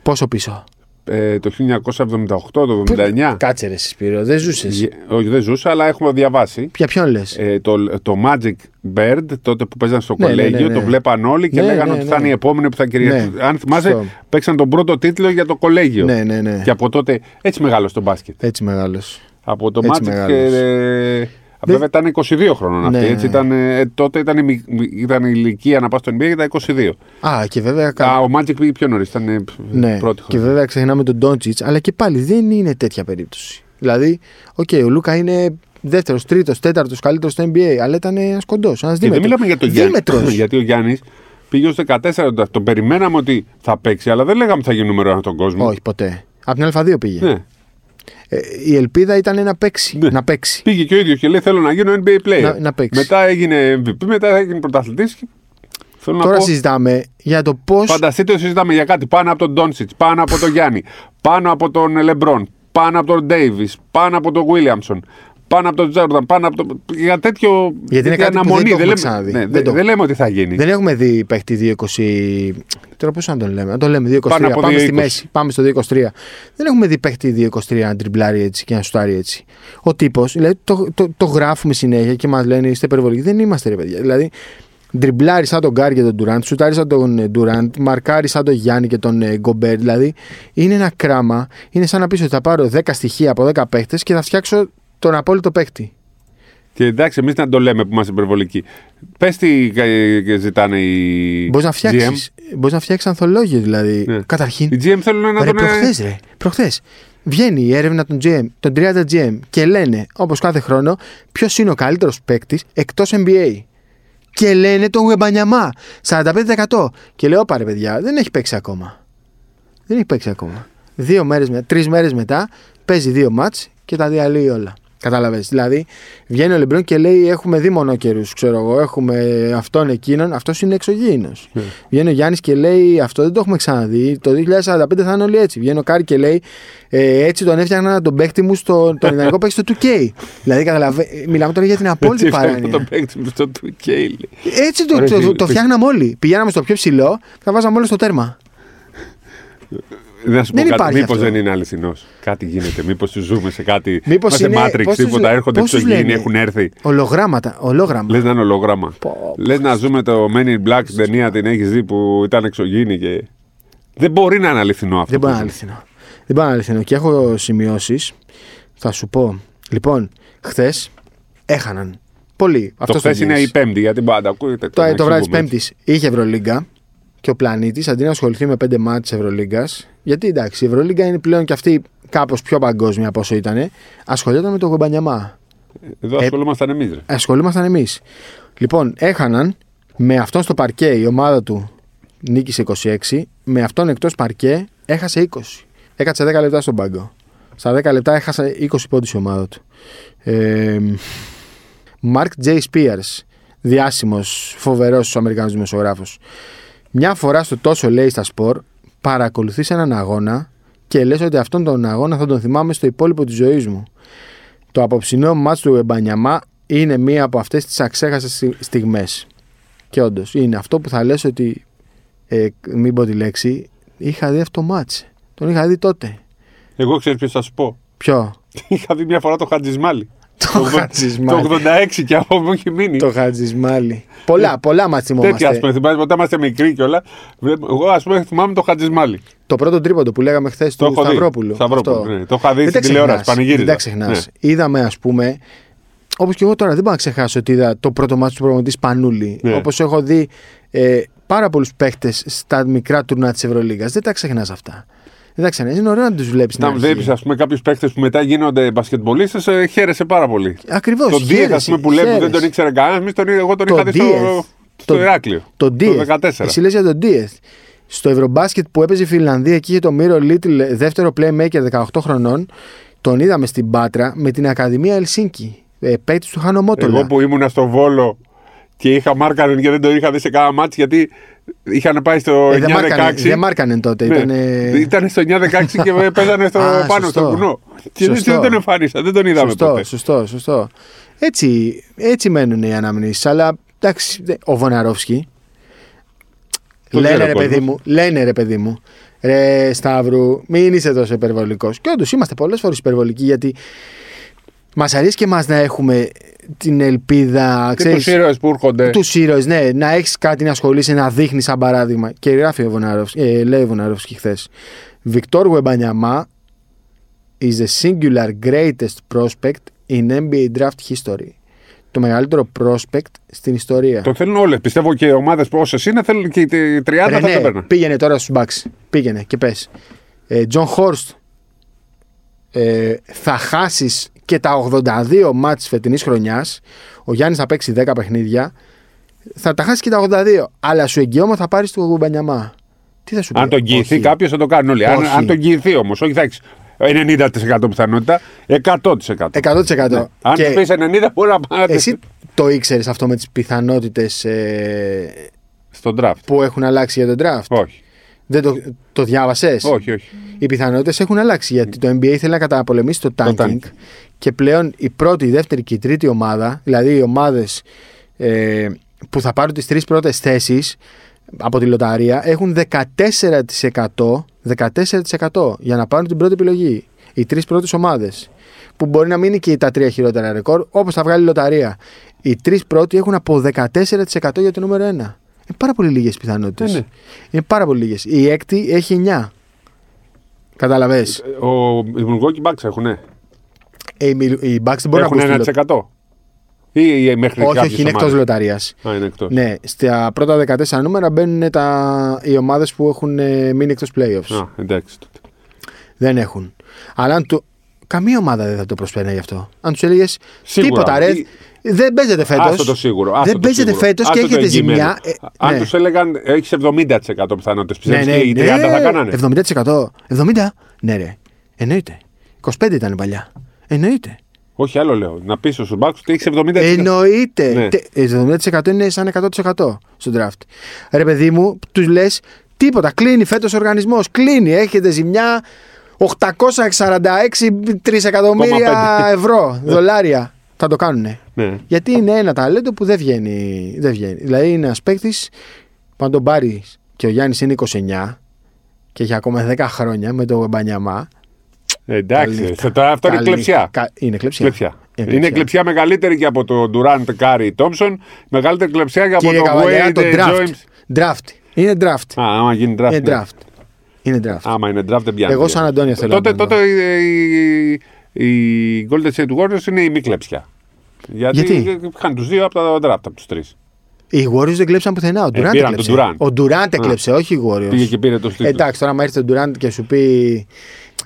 Speaker 2: Πόσο πίσω;
Speaker 3: Ε, το 1978, το 79.
Speaker 2: Κάτσε ρε Σπύρο, δεν ζούσες.
Speaker 3: Γε- Όχι, δεν ζούσα, αλλά έχουμε διαβάσει.
Speaker 2: Ποια ποιον λες;
Speaker 3: Ε, το, το Magic Bird, τότε που παίζαν στο
Speaker 2: Ναι, ναι,
Speaker 3: κολέγιο,
Speaker 2: ναι, ναι.
Speaker 3: το βλέπαν όλοι και
Speaker 2: Ναι,
Speaker 3: λέγανε
Speaker 2: ναι,
Speaker 3: ότι
Speaker 2: ναι.
Speaker 3: θα είναι η επόμενη που θα κυριαρχήσει.
Speaker 2: Ναι,
Speaker 3: Αν θυμάσαι,
Speaker 2: σωστό.
Speaker 3: παίξαν τον πρώτο τίτλο για το κολέγιο.
Speaker 2: Ναι, ναι, ναι.
Speaker 3: Και από τότε έτσι μεγάλο στο μπάσκετ.
Speaker 2: Έτσι μεγάλο.
Speaker 3: Από το
Speaker 2: Έτσι
Speaker 3: Magic.
Speaker 2: μεγάλος.
Speaker 3: Ε, Βέβαια ήταν 22 χρόνων αυτή.
Speaker 2: Ναι,
Speaker 3: έτσι,
Speaker 2: ναι.
Speaker 3: ήταν, ε, τότε ήταν η, μι- μι- ήταν η ηλικία να πας στο NBA για τα 22.
Speaker 2: Α, και βέβαια.
Speaker 3: Α, ο Magic πήγε πιο νωρίς. Ήταν ε,
Speaker 2: Ναι,
Speaker 3: πρώτη
Speaker 2: και
Speaker 3: χρονιά.
Speaker 2: βέβαια ξεχνάμε τον Ντόντσιτ, αλλά και πάλι δεν είναι τέτοια περίπτωση. Δηλαδή, οκ, ο Λούκα είναι δεύτερος, τρίτος, τέταρτος καλύτερος στο NBA, αλλά ήταν ένας κοντός, ένας
Speaker 3: Και δεν
Speaker 2: δίμετρος.
Speaker 3: μιλάμε για τον Γιάννη.
Speaker 2: Δίμετρος.
Speaker 3: Γιατί ο Γιάννης πήγε ως 14. τον- Τον περιμέναμε ότι θα παίξει, αλλά δεν λέγαμε ότι θα γίνει νούμερο ένα στον κόσμο.
Speaker 2: Όχι, ποτέ. Από την Α2 πήγε.
Speaker 3: Ναι.
Speaker 2: Ε, η ελπίδα ήταν να παίξει.
Speaker 3: Ναι.
Speaker 2: Να παίξει.
Speaker 3: Πήγε και ο ίδιος και λέει: Θέλω να γίνω NBA player.
Speaker 2: Να- να παίξει.
Speaker 3: Μετά έγινε MVP, μετά έγινε πρωταθλητής. Θέλω
Speaker 2: Τώρα
Speaker 3: να πω,
Speaker 2: συζητάμε για το πώ.
Speaker 3: φανταστείτε ότι συζητάμε για κάτι πάνω από τον Ντόντσιτς, πάνω από τον Γιάννη, πάνω από τον Λεμπρόν, πάνω από τον Ντέιβι, πάνω από τον Βίλιαμσον, πάνω από τον Τζόρνταν, πάνω από τον. Για τέτοιο.
Speaker 2: Γιατί είναι
Speaker 3: τέτοια
Speaker 2: κάτι που δεν το έχουμε
Speaker 3: λέμε,
Speaker 2: ξαναδεί.
Speaker 3: ναι,
Speaker 2: Δεν
Speaker 3: δεν,
Speaker 2: το-
Speaker 3: δεν λέμε ότι θα γίνει.
Speaker 2: Δεν έχουμε δει παίχτη 2-20. Τώρα πώς να τον λέμε. Να τον λέμε 2-23.
Speaker 3: Πάνω από
Speaker 2: Πάμε στη
Speaker 3: 2-20.
Speaker 2: μέση. Πάμε στο 2-23. Δεν έχουμε δει παίχτη 2-23 να τριμπλάρει έτσι και να σουτάρει έτσι. Ο τύπος, δηλαδή το, το, το γράφουμε συνέχεια και μας λένε είστε υπερβολικοί. Δεν είμαστε ρε παιδιά. Δηλαδή Ντριμπλάρει σαν τον Γκάρ και τον Ντουράντ, σουτάρει σαν τον ε, Ντουράντ, μαρκάρει σαν τον Γιάννη και τον ε, Γκομπέρ. Δηλαδή είναι ένα κράμα. Είναι σαν να πεις ότι θα πάρω 10 στοιχεία από 10 παίχτες και θα φτιάξω τον απόλυτο παίχτη.
Speaker 3: Και εντάξει, εμείς να το λέμε που είμαστε υπερβολικοί. Πες τι ε, ζητάνε οι.
Speaker 2: Μπορείς να
Speaker 3: GM.
Speaker 2: φτιάξει μπορείς να φτιάξεις ανθολόγιο δηλαδή.
Speaker 3: Ναι.
Speaker 2: Καταρχήν.
Speaker 3: Οι GM θέλουν να
Speaker 2: Ρε,
Speaker 3: τον. ε,
Speaker 2: προχθές ρε, προχθές. Βγαίνει η έρευνα των GM, των 30 GM και λένε, όπως κάθε χρόνο, ποιος είναι ο καλύτερος παίκτης εκτός NBA. Και λένε τον Γουεμπανιαμά, 45%. Και λέω, ρε παιδιά, δεν έχει παίξει ακόμα. Δεν έχει παίξει ακόμα. Δύο μέρες, με, τρεις μέρες μετά παίζει δύο ματς και τα διαλύει όλα. Κατάλαβες. Δηλαδή, βγαίνει ο Λεμπρόν και λέει: Έχουμε δει μονόκερου, ξέρω εγώ. Έχουμε αυτόν εκείνον. Αυτός είναι εξωγήινος.
Speaker 3: Ναι.
Speaker 2: Βγαίνει ο Γιάννης και λέει: Αυτό δεν το έχουμε ξαναδεί. Το 2045 θα είναι όλοι έτσι. Βγαίνει ο Κάρι και λέει: ε, Έτσι τον έφτιαχνα τον παίχτη μου στο τον ιδανικό παίχτη στο 2K. δηλαδή, καταλαβα... μιλάμε τώρα για την απόλυτη
Speaker 3: Έτσι έφτιαχνε
Speaker 2: παράνοια.
Speaker 3: τον παίκτη μου στο 2K. λέει.
Speaker 2: Έτσι το,
Speaker 3: Ωραία,
Speaker 2: το, το,
Speaker 3: φίλε.
Speaker 2: το φτιάχναμε όλοι. Πηγαίναμε στο πιο ψηλό, τα βάζαμε όλοι στο τέρμα.
Speaker 3: Να σου πω
Speaker 2: Δεν
Speaker 3: κάτι,
Speaker 2: υπάρχει
Speaker 3: μήπως
Speaker 2: αυτό.
Speaker 3: δεν είναι αληθινός; Κάτι γίνεται. Μήπως ζούμε σε κάτι.
Speaker 2: Μήπως
Speaker 3: μας σε
Speaker 2: είναι-
Speaker 3: Matrix,
Speaker 2: πώς τους
Speaker 3: τίποτα.
Speaker 2: λέ-
Speaker 3: Έρχονται
Speaker 2: πώς τους
Speaker 3: εξωγήινοι,
Speaker 2: λένε;
Speaker 3: έχουν έρθει.
Speaker 2: Ολογράμματα. Ολόγραμμα.
Speaker 3: Λες να είναι ολογράμμα.
Speaker 2: Πω,
Speaker 3: Λες να ζούμε το Men in Black την ταινία, την έχεις δει που ήταν εξωγήινη και. Δεν μπορεί να είναι αληθινό αυτό.
Speaker 2: Δεν μπορεί να
Speaker 3: που
Speaker 2: είναι αληθινό. Δεν μπορεί να είναι αληθινό. Και έχω σημειώσεις. Θα σου πω. Λοιπόν, χθες έχαναν. Πολύ.
Speaker 3: Το
Speaker 2: Αυτός
Speaker 3: χθες είναι η Πέμπτη, γιατί μπορεί να τα ακούετε.
Speaker 2: Το,
Speaker 3: να
Speaker 2: το βράδυ της
Speaker 3: εξηγούμε
Speaker 2: Πέμπτης είχε Ευρωλίγκα και ο πλανήτης αντί να ασχοληθεί με πέντε μάτς της Ευρωλίγκας. Γιατί εντάξει, η Ευρωλίγκα είναι πλέον και αυτή κάπως πιο παγκόσμια από όσο ήταν. Ασχολιόταν με τον Γομπανιαμά.
Speaker 3: έτσι. Εδώ ασχολούμασταν εμείς.
Speaker 2: Ασχολούμασταν εμείς. Λοιπόν, έχαναν με αυτόν στο παρκέ η ομάδα του νίκησε 26, με αυτόν εκτός παρκέ έχασε 20. Έκατσε 10 λεπτά στον πάγκο. Στα 10 λεπτά έχασε 20 πόντους η ομάδα του. Ε, Mark J. Spears, διάσημος, φοβερός Αμερικανό δημοσιογράφος. Μια φορά στο τόσο λέει στα σπορ, παρακολουθείς έναν αγώνα και λες ότι αυτόν τον αγώνα θα τον θυμάμαι στο υπόλοιπο της ζωής μου. Το απόψινό μάτς του Εμπανιαμά είναι μία από αυτές τις αξέχαστες στιγ- στιγμές. Και όντως είναι αυτό που θα λες ότι, ε, μην πω τη λέξη, είχα δει αυτό το μάτς. Τον είχα δει τότε.
Speaker 3: Εγώ ξέρω ποιος θα σου πω.
Speaker 2: Ποιο;
Speaker 3: Είχα δει μια φορά το Χατζισμάλι.
Speaker 2: Το Χατζισμάλι.
Speaker 3: Το 86 και από μου έχει μείνει.
Speaker 2: Το Χατζισμάλι. Πολλά, πολλά μας
Speaker 3: Τέτοια, ας
Speaker 2: θυμόμαστε.
Speaker 3: πούμε, θυμάσαι, όταν είμαστε μικροί και όλα. βλέπω- Εγώ, ας πούμε, θυμάμαι το Χατζισμάλι.
Speaker 2: Το πρώτο τρίποντο που λέγαμε χθες
Speaker 3: Το
Speaker 2: του
Speaker 3: έχω δει.
Speaker 2: Σταυρόπουλου.
Speaker 3: Σταυρόπουλου,
Speaker 2: Αυτό.
Speaker 3: ναι. Το είχα δει
Speaker 2: Δεν
Speaker 3: στην
Speaker 2: τα
Speaker 3: τηλεόραση,
Speaker 2: ξεχνάς.
Speaker 3: πανηγύριζα.
Speaker 2: Δεν τα ξεχνάς.
Speaker 3: Ναι.
Speaker 2: Είδαμε, ας πούμε, όπως και εγώ τώρα δεν μπορώ να ξεχάσω ότι είδα το πρώτο μάτι του προπονητής Πανούλη.
Speaker 3: Ναι.
Speaker 2: Όπως έχω δει ε, πάρα πολλούς παίχτες στα μικρά τουρνά της Ευρωλίγα. Δεν τα ξεχνάς αυτά. Δεν τα ξεχνά. Είναι ωραίο να τους βλέπεις.
Speaker 3: Να βλέπεις, ας πούμε, κάποιους παίχτε που μετά γίνονται μπασκετμπολίστες, ε, χαίρεσαι πάρα πολύ.
Speaker 2: Ακριβώς.
Speaker 3: Τον Ντίεθ, ας πούμε, που λέμε που δεν τον ήξερε κανένας, εμείς τον, εγώ τον
Speaker 2: Το
Speaker 3: είχα δει στο,
Speaker 2: Ντίεθ.
Speaker 3: στο
Speaker 2: Το-
Speaker 3: Ηράκλειο.
Speaker 2: Τον Ντίεθ.
Speaker 3: Το 14.
Speaker 2: Εσύ λες για τον Ντίεθ. Στο Ευρωμπάσκετ που έπαιζε η Φιλανδία, εκεί είχε το Μύρο Λίτλ, δεύτερο playmaker 18 χρονών. Τον είδαμε στην Πάτρα με την Ακαδημία Ελσίνκη. Ε, παίκτης του Χάνο Μότολα.
Speaker 3: Εγώ που ήμουνα στο Βόλο και είχα μάρκαρεν και δεν το είχα δει σε κάνα μάτς γιατί είχαν πάει στο
Speaker 2: Ε, δεν, μάρκανε,
Speaker 3: 9-16.
Speaker 2: δεν μάρκανε τότε.
Speaker 3: Ναι.
Speaker 2: Ήτανε...
Speaker 3: Ήταν στο 9-16 και με παίζανε στο,
Speaker 2: Α,
Speaker 3: πάνω
Speaker 2: σωστό.
Speaker 3: στο βουνό. Και δεν,
Speaker 2: Σωστό.
Speaker 3: δεν τον εμφάνισα, δεν τον είδαμε
Speaker 2: Σωστό,
Speaker 3: ποτέ.
Speaker 2: σωστό, σωστό. Έτσι, έτσι μένουν οι αναμνήσεις. Αλλά εντάξει, δε- ο Βοναρόφσκι.
Speaker 3: Το
Speaker 2: λένε
Speaker 3: ξέρει
Speaker 2: ρε
Speaker 3: ο
Speaker 2: παιδί
Speaker 3: κόσμος.
Speaker 2: μου, λένε ρε παιδί μου. Ρε Σταύρου, μην είσαι τόσο υπερβολικός. Και όντως είμαστε πολλές φορές υπερβολικοί γιατί μας αρέσει και εμά να έχουμε την ελπίδα.
Speaker 3: Και τους ήρωες που έρχονται.
Speaker 2: Τους ήρωες, ναι, να έχεις κάτι να ασχολείσαι, να δείχνεις σαν παράδειγμα. Και γράφει ο Βοναρόφσκι, ε, λέει ο Βοναρόφσκι χθες. Βικτόρ Γουεμπανιαμά is the singular greatest prospect in NBA draft history. Το μεγαλύτερο prospect στην ιστορία.
Speaker 3: Το θέλουν όλες. Πιστεύω και οι ομάδες που όσες είναι θέλουν και οι 30 θα
Speaker 2: Ρενέ,
Speaker 3: το παίρνουν.
Speaker 2: πήγαινε τώρα στους Bucks. Πήγαινε και πες. Ε, Τζον Χόρστ, ε, θα χάσεις και τα 82 ματς φετινής χρονιάς. Ο Γιάννης θα παίξει 10 παιχνίδια. Θα τα χάσει και τα 82. Αλλά σου εγγυώμαι θα πάρεις τον Γουεμπανιαμά. Τι θα σου πει;
Speaker 3: Αν τον εγγυηθεί
Speaker 2: Όχι.
Speaker 3: κάποιος θα το κάνουν όλοι. Αν,
Speaker 2: Όχι.
Speaker 3: αν τον εγγυηθεί όμως, όχι θα έχεις 90% πιθανότητα, 100%.
Speaker 2: 100%.
Speaker 3: Ναι. Αν
Speaker 2: Και
Speaker 3: του πεις 90, μπορεί να πάει
Speaker 2: εσύ το ήξερες αυτό με τις πιθανότητες ε,
Speaker 3: στον draft.
Speaker 2: που έχουν αλλάξει για τον draft;
Speaker 3: Όχι.
Speaker 2: Δεν το, το διάβασες;
Speaker 3: Όχι, όχι.
Speaker 2: Οι πιθανότητες έχουν αλλάξει γιατί το NBA ήθελε να καταπολεμήσει το tanking
Speaker 3: tank.
Speaker 2: και πλέον η πρώτη, η δεύτερη και η τρίτη ομάδα, δηλαδή οι ομάδες ε, που θα πάρουν τις τρεις πρώτες θέσεις από τη λοταρία έχουν 14%, 14% για να πάρουν την πρώτη επιλογή. Οι τρεις πρώτες ομάδες. Που μπορεί να μείνει και τα τρία χειρότερα ρεκόρ, όπως θα βγάλει η λοταρία. Οι τρεις πρώτοι έχουν από 14% για το νούμερο 1. Είναι πάρα πολύ λίγες πιθανότητες.
Speaker 3: Ναι, ναι.
Speaker 2: Είναι πάρα πολύ λίγες. Η έκτη έχει 9. Κατάλαβε.
Speaker 3: Ο, οι Milwaukee Bucks έχουν.
Speaker 2: Ε, οι, Mil- οι Bucks δεν μπορούν
Speaker 3: Έχουν
Speaker 2: να μπουν στη
Speaker 3: 1%. Ή, ή μέχρι
Speaker 2: Όχι,
Speaker 3: κάποιες
Speaker 2: όχι, είναι εκτός
Speaker 3: ομάδες.
Speaker 2: λοταρίας.
Speaker 3: Α, είναι εκτός.
Speaker 2: Ναι, στα πρώτα 14 νούμερα μπαίνουν τα, οι ομάδες που έχουν ε, μείνει εκτός playoffs.
Speaker 3: Α, εντάξει. τότε.
Speaker 2: Δεν έχουν. Αλλά αν το, καμία ομάδα δεν θα το προσπέρνει γι' αυτό. Αν τους έλεγες
Speaker 3: Σίγουρα.
Speaker 2: τίποτα, ρε.
Speaker 3: Ή-
Speaker 2: Δεν παίζετε φέτος.
Speaker 3: Άστο το σίγουρο. άστο
Speaker 2: Δεν
Speaker 3: το
Speaker 2: παίζετε
Speaker 3: σίγουρο.
Speaker 2: φέτος και
Speaker 3: Άστο το
Speaker 2: έχετε
Speaker 3: εγγυημένο.
Speaker 2: ζημιά. Ε,
Speaker 3: Αν
Speaker 2: ναι.
Speaker 3: τους έλεγαν έχεις 70% πιθανότητε,
Speaker 2: ναι,
Speaker 3: πιστεύει
Speaker 2: ναι,
Speaker 3: και οι 30
Speaker 2: ναι,
Speaker 3: θα κάνανε.
Speaker 2: 70%. 70%. Ναι, ρε. Εννοείται. 25 ήταν παλιά. Εννοείται.
Speaker 3: Όχι, άλλο λέω. Να πεις στους Bucks ότι έχεις 70%.
Speaker 2: Εννοείται.
Speaker 3: Ναι.
Speaker 2: Τε- ε, 70% είναι σαν 100% στο draft. Ρε παιδί μου, τους λες τίποτα. Κλείνει φέτος ο οργανισμός. Κλείνει. Έχετε ζημιά 846 τρισεκατομμύρια
Speaker 3: 0,5.
Speaker 2: ευρώ, δολάρια. Θα το κάνουνε.
Speaker 3: Ναι.
Speaker 2: Γιατί είναι ένα ταλέντο που δεν βγαίνει. Δεν βγαίνει. Δηλαδή είναι ένας παίκτης που αν τον πάρεις και ο Γιάννης είναι 29 και έχει ακόμα 10 χρόνια με το Μπανιαμά.
Speaker 3: Ε, Εντάξει.
Speaker 2: καλή-
Speaker 3: σε- τώρα αυτό είναι
Speaker 2: καλή-
Speaker 3: κλεψιά.
Speaker 2: κα- Είναι κλεψιά.
Speaker 3: Κλεψιά.
Speaker 2: Είναι
Speaker 3: Είναι
Speaker 2: κλεψιά.
Speaker 3: κλεψιά μεγαλύτερη και από το Durant Κάρι Thompson. Μεγαλύτερη κλεψιά και από
Speaker 2: Κύριε
Speaker 3: το
Speaker 2: Καβαλιά,
Speaker 3: Wade
Speaker 2: το draft.
Speaker 3: Jones.
Speaker 2: Draft. Είναι draft.
Speaker 3: Α, άμα γίνει draft.
Speaker 2: Είναι
Speaker 3: ναι.
Speaker 2: draft. Είναι draft.
Speaker 3: Άμα είναι draft δεν πιάνει.
Speaker 2: Εγώ σαν Αντώνιο θέλω
Speaker 3: Τότε,
Speaker 2: να τον
Speaker 3: τότε η, η, η Golden State Warriors είναι η μη κλεψιά. Γιατί,
Speaker 2: Γιατί;
Speaker 3: είχαν τους δύο από τα draft, από τους τρεις.
Speaker 2: Οι Warriors δεν κλέψαν πουθενά. Ο Durant
Speaker 3: Ε, πήραν
Speaker 2: έκλεψε.
Speaker 3: τον Durant.
Speaker 2: Ο Durant έκλεψε, όχι οι Warriors.
Speaker 3: Πήγε και πήρε το τίτλο.
Speaker 2: Εντάξει, τώρα, άμα έρθει ο Durant και σου πει.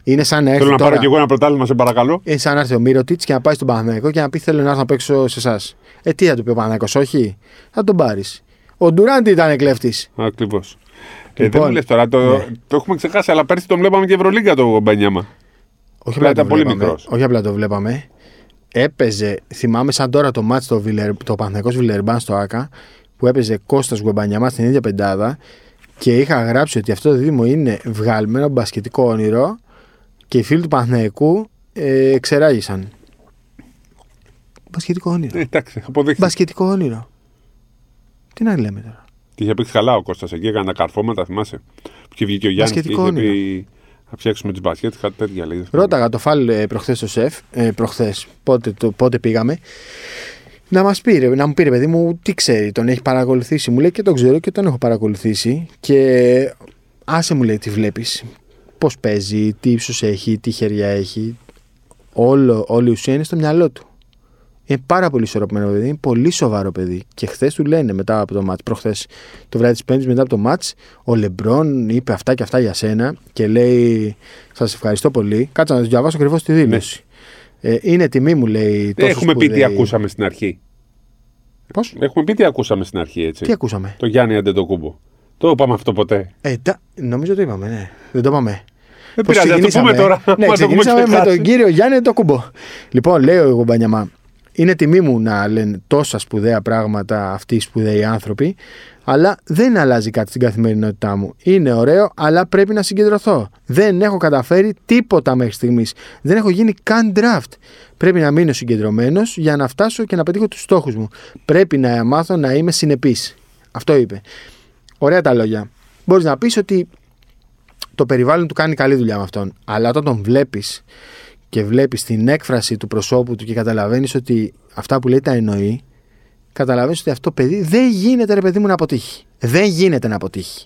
Speaker 2: Είναι σαν να έρθει.
Speaker 3: Θέλω να
Speaker 2: τώρα...
Speaker 3: πάρω κι εγώ ένα πρωτάθλημα, σε παρακαλώ.
Speaker 2: Είναι σαν να έρθει ο Μύρωτιτ και να πάει στον Παναγενικό και να πει: Θέλω να έρθω να παίξω σε εσάς. Ε, τι θα του πει ο Παναγενικό, Όχι; Θα τον πάρεις. Ο Durant ήταν κλέφτης.
Speaker 3: Ακριβώς. Ε, δεν
Speaker 2: Λοιπόν,
Speaker 3: μου λες τώρα, το,
Speaker 2: ναι.
Speaker 3: το έχουμε ξεχάσει, αλλά πέρσι τον βλέπαμε και Ευρωλίγκα το Μπανιάμα.
Speaker 2: Όχι
Speaker 3: Απλά
Speaker 2: απλά το
Speaker 3: ήταν πολύ
Speaker 2: βλέπαμε.
Speaker 3: μικρός.
Speaker 2: Όχι απλά το βλέπαμε. Έπαιζε, θυμάμαι σαν τώρα το μάτς το, Βιλερ, το Παναθηναϊκός Βιλερμπάν στο ΆΚΑ που έπαιζε Κώστας Γκουεμπανιαμά στην ίδια πεντάδα και είχα γράψει ότι αυτό το δίδυμο είναι βγαλμένο μπασκετικό όνειρο και οι φίλοι του Παναθηναϊκού ε, ξεράγησαν. Μπασκετικό όνειρο.
Speaker 3: Ε, εντάξει, αποδείχθηκε.
Speaker 2: Μπασκετικό όνειρο. Τι να λέμε τώρα.
Speaker 3: Και είχε παίξει καλά ο Κώστας εκεί, έκανε τα καρφώματα, θυμάσαι. Που είχε βγει και ο Γιάννης και
Speaker 2: Μπασκετικό
Speaker 3: είχε πει Θα φτιάξουμε τι μπασκέτ, κάτι τέτοια λέει.
Speaker 2: Ρώταγα το φάλ ε, προχθές στο σεφ, ε, προχθές, πότε, το, πότε πήγαμε, να, μας πει, ρε, να μου πει ρε παιδί μου τι ξέρει, τον έχει παρακολουθήσει. Μου λέει και τον ξέρω και τον έχω παρακολουθήσει. Και άσε μου λέει τι βλέπεις. Πώς παίζει, τι ύψος έχει, τι χέρια έχει. Όλο, όλη η ουσία είναι στο μυαλό του. Είναι πάρα πολύ ισορροπημένο παιδί, είναι πολύ σοβαρό παιδί. Και χθες του λένε μετά από το μάτς, προχθές το βράδυ της Πέμπτης μετά από το μάτς, ο Λεμπρόν είπε αυτά και αυτά για σένα και λέει: Σας ευχαριστώ πολύ. Κάτσα να τους διαβάσω ακριβώς τη δήλωση. Ε, είναι τιμή μου, λέει. Τόσο
Speaker 3: Έχουμε πει τι
Speaker 2: σπουδαίη.
Speaker 3: ακούσαμε στην αρχή.
Speaker 2: Πώς;
Speaker 3: Έχουμε πει τι ακούσαμε στην αρχή, έτσι.
Speaker 2: Τι ακούσαμε;
Speaker 3: Το Γιάννη Αντετοκούμπο. Το είπαμε αυτό ποτέ.
Speaker 2: Ε, τα, νομίζω το είπαμε, ναι. Δεν το είπαμε.
Speaker 3: Δεν
Speaker 2: Πώς
Speaker 3: πειράζει, να το πούμε τώρα.
Speaker 2: Ναι,
Speaker 3: Μας το έχουμε
Speaker 2: ξεκινήσαμε με
Speaker 3: ξεχάσει.
Speaker 2: τον κύριο Γιάννη το κουμπό. Λοιπόν, λέει ο Μπανιαμά, είναι τιμή μου να λένε τόσα σπουδαία πράγματα αυτοί οι σπουδαίοι άνθρωποι, αλλά δεν αλλάζει κάτι στην καθημερινότητά μου. Είναι ωραίο, αλλά πρέπει να συγκεντρωθώ. Δεν έχω καταφέρει τίποτα μέχρι στιγμής. Δεν έχω γίνει καν draft. Πρέπει να μείνω συγκεντρωμένος για να φτάσω και να πετύχω τους στόχους μου. Πρέπει να μάθω να είμαι συνεπής. Αυτό είπε. Ωραία τα λόγια. Μπορείς να πεις ότι το περιβάλλον του κάνει καλή δουλειά με αυτόν. Αλλά όταν τον βλέπεις και βλέπεις την έκφραση του προσώπου του και καταλαβαίνεις ότι αυτά που λέει τα εννοεί, καταλαβαίνεις ότι αυτό το παιδί δεν γίνεται ρε παιδί μου να αποτύχει. Δεν γίνεται να αποτύχει.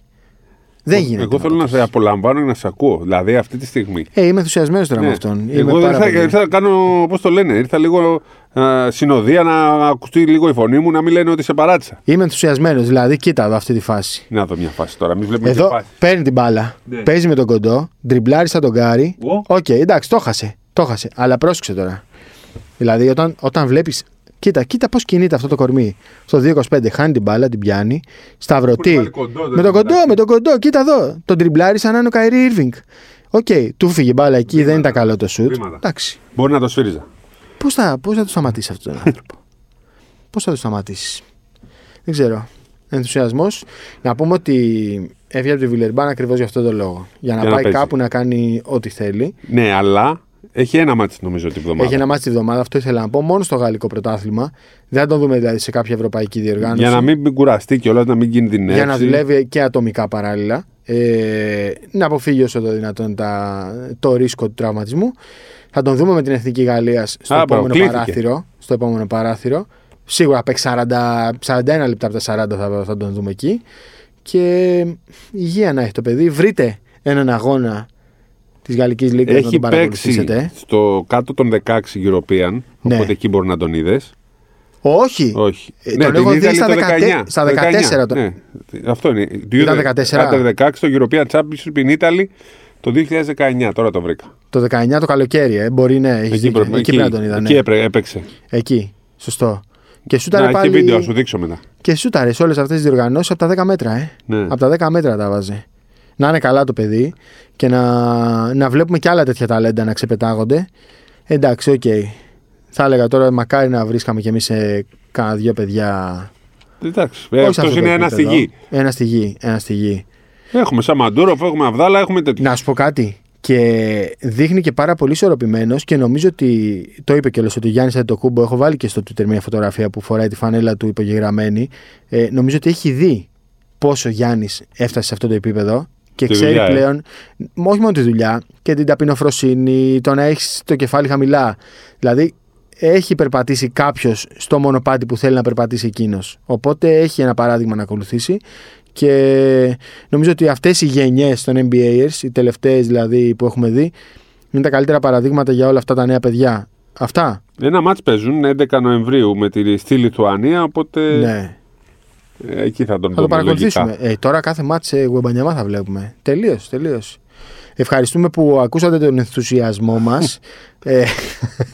Speaker 2: Δεν γίνεται.
Speaker 3: Εγώ θέλω να
Speaker 2: αποτύχει.
Speaker 3: σε απολαμβάνω και να σε ακούω. Δηλαδή αυτή τη στιγμή.
Speaker 2: Ε, είμαι ενθουσιασμένος τώρα με
Speaker 3: Ναι.
Speaker 2: αυτόν. Είμαι
Speaker 3: Εγώ
Speaker 2: πάρα
Speaker 3: ήρθα,
Speaker 2: πολύ.
Speaker 3: ήρθα να κάνω, πώς το λένε, ήρθα λίγο α, συνοδεία να ακουστεί λίγο η φωνή μου, να μην λένε ότι σε παράτησα.
Speaker 2: Είμαι ενθουσιασμένος. Δηλαδή, κοίτα εδώ αυτή τη φάση.
Speaker 3: Να δω μια φάση τώρα, μην βλέπουμε τη
Speaker 2: Εδώ
Speaker 3: φάση.
Speaker 2: παίρνει την μπάλα,
Speaker 3: Ναι.
Speaker 2: παίζει με τον κοντό, τριμπλάρει σαν τον Κάρι.
Speaker 3: Ω.
Speaker 2: Οκ, εντάξει, το χάσε. Το χάσε. Αλλά πρόσεξε τώρα. Δηλαδή, όταν, όταν βλέπεις. Κοίτα, κοίτα πώς κινείται αυτό το κορμί. Στο 2-25 χάνει την μπάλα, την πιάνει.
Speaker 3: Που
Speaker 2: Σταυρωτή.
Speaker 3: είναι πάλι κοντό, δεν
Speaker 2: Με τον
Speaker 3: είναι
Speaker 2: κοντό,
Speaker 3: εντάξει.
Speaker 2: με τον κοντό, κοίτα εδώ. Τον τριμπλάρει σαν να είναι ο Κάιρι Ίρβινγκ. Οκ, του φύγε η μπάλα εκεί, δεν ήταν καλό το σουτ.
Speaker 3: Βήματα.
Speaker 2: Εντάξει.
Speaker 3: Μπορεί να το σφύριζα.
Speaker 2: Πώς θα, πώς θα το σταματήσει αυτόν τον άνθρωπο; Πώς θα το σταματήσεις; Δεν ξέρω. Ενθουσιασμός. Να πούμε ότι έφυγε από τη Βιλερμπάν ακριβώς για αυτόν τον λόγο. Για να
Speaker 3: Για να
Speaker 2: πάει
Speaker 3: παίζει.
Speaker 2: κάπου να κάνει ό,τι θέλει.
Speaker 3: Ναι, αλλά έχει ένα μάτι νομίζω την εβδομάδα.
Speaker 2: Έχει ένα μάτι τη βδομάδα, αυτό ήθελα να πω, μόνο στο γαλλικό πρωτάθλημα. Δεν θα τον δούμε δηλαδή σε κάποια ευρωπαϊκή διοργάνωση.
Speaker 3: Για να μην, μην κουραστεί και όλα να μην κινδυνεύσει.
Speaker 2: Για να δουλεύει και ατομικά παράλληλα. Ε, να αποφύγει όσο το δυνατόν τα, το ρίσκο του τραυματισμού. Θα τον δούμε με την Εθνική Γαλλίας στο
Speaker 3: Α,
Speaker 2: επόμενο
Speaker 3: προκλήθηκε.
Speaker 2: παράθυρο. Στο επόμενο παράθυρο. Σίγουρα θα παίξει 40, 41 λεπτά από τα 40 θα, θα τον δούμε εκεί. Και υγεία να έχει το παιδί. Βρείτε έναν αγώνα της Γαλλικής Λίγκας να
Speaker 3: Έχει
Speaker 2: τον
Speaker 3: παίξει
Speaker 2: παρακολουθήσετε.
Speaker 3: στο κάτω των 16 European,
Speaker 2: Ναι.
Speaker 3: οπότε εκεί μπορεί να τον είδες.
Speaker 2: Όχι.
Speaker 3: Όχι.
Speaker 2: Ε, τον
Speaker 3: την
Speaker 2: έχω
Speaker 3: είδα
Speaker 2: δει στα
Speaker 3: το
Speaker 2: 14 στα 14 το-
Speaker 3: Ναι. Αυτό είναι.
Speaker 2: Ήταν 14.
Speaker 3: Το 16 στο European Championship in Italy το 2019. Τώρα το βρήκα.
Speaker 2: Το 19 το καλοκαίρι, ε. μπορεί ναι, έχεις δίκιο.
Speaker 3: πρέπει-
Speaker 2: εκεί, πρέπει να τον είδα.
Speaker 3: εκεί
Speaker 2: Ναι.
Speaker 3: έπρε- έπαιξε.
Speaker 2: Εκεί. Σωστό. Και
Speaker 3: Να,
Speaker 2: σούταρε
Speaker 3: έχει
Speaker 2: πάλι.
Speaker 3: βίντεο, να σου δείξω μετά.
Speaker 2: Και σούταρε σε όλες αυτές τις διοργανώσεις από τα 10 μέτρα, ε.
Speaker 3: Ναι.
Speaker 2: Από τα 10 μέτρα τα βάζε. Να είναι καλά το παιδί και να, να βλέπουμε και άλλα τέτοια ταλέντα να ξεπετάγονται. Εντάξει, οκ. Θα έλεγα τώρα μακάρι να βρίσκαμε κι εμείς σε κάνα δυο παιδιά.
Speaker 3: Εντάξει.
Speaker 2: όχι σε
Speaker 3: Αυτός
Speaker 2: αυτό το
Speaker 3: είναι ένα στη
Speaker 2: επίπεδο.
Speaker 3: γη.
Speaker 2: Ένα στη γη. Ένα στη γη.
Speaker 3: Έχουμε σαν Μαντούροφ, έχουμε Αυδάλα, έχουμε τέτοιο.
Speaker 2: Να σου πω κάτι. Και δείχνει και πάρα πολύ ισορροπημένος και νομίζω ότι το είπε κιόλα ότι ο Γιάννης Αντετοκούμπο. Έχω βάλει και στο Twitter μια φωτογραφία που φοράει τη φανέλα του υπογεγραμμένη. Ε, νομίζω ότι έχει δει πόσο ο Γιάννης έφτασε σε αυτό το επίπεδο και
Speaker 3: Τη
Speaker 2: ξέρει
Speaker 3: δουλειά, ε.
Speaker 2: πλέον, όχι μόνο τη δουλειά, και την ταπεινοφροσύνη, το να έχεις το κεφάλι χαμηλά. Δηλαδή, έχει περπατήσει κάποιος στο μονοπάτι που θέλει να περπατήσει εκείνος. Οπότε έχει ένα παράδειγμα να ακολουθήσει. Και νομίζω ότι αυτές οι γενιές των NBAers, οι τελευταίες δηλαδή που έχουμε δει, είναι τα καλύτερα παραδείγματα για όλα αυτά τα νέα παιδιά. Αυτά.
Speaker 3: Ένα μάτς παίζουν 11 Νοεμβρίου με τη, στη Λιθουανία, οπότε
Speaker 2: ναι.
Speaker 3: Ε, εκεί θα τον
Speaker 2: Θα το
Speaker 3: δούμε
Speaker 2: παρακολουθήσουμε.
Speaker 3: λογικά.
Speaker 2: Ε, τώρα κάθε μάτς σε Γουεμπανιαμά θα βλέπουμε. Τελείως, τελείως. Ευχαριστούμε που ακούσατε τον ενθουσιασμό μας. ε,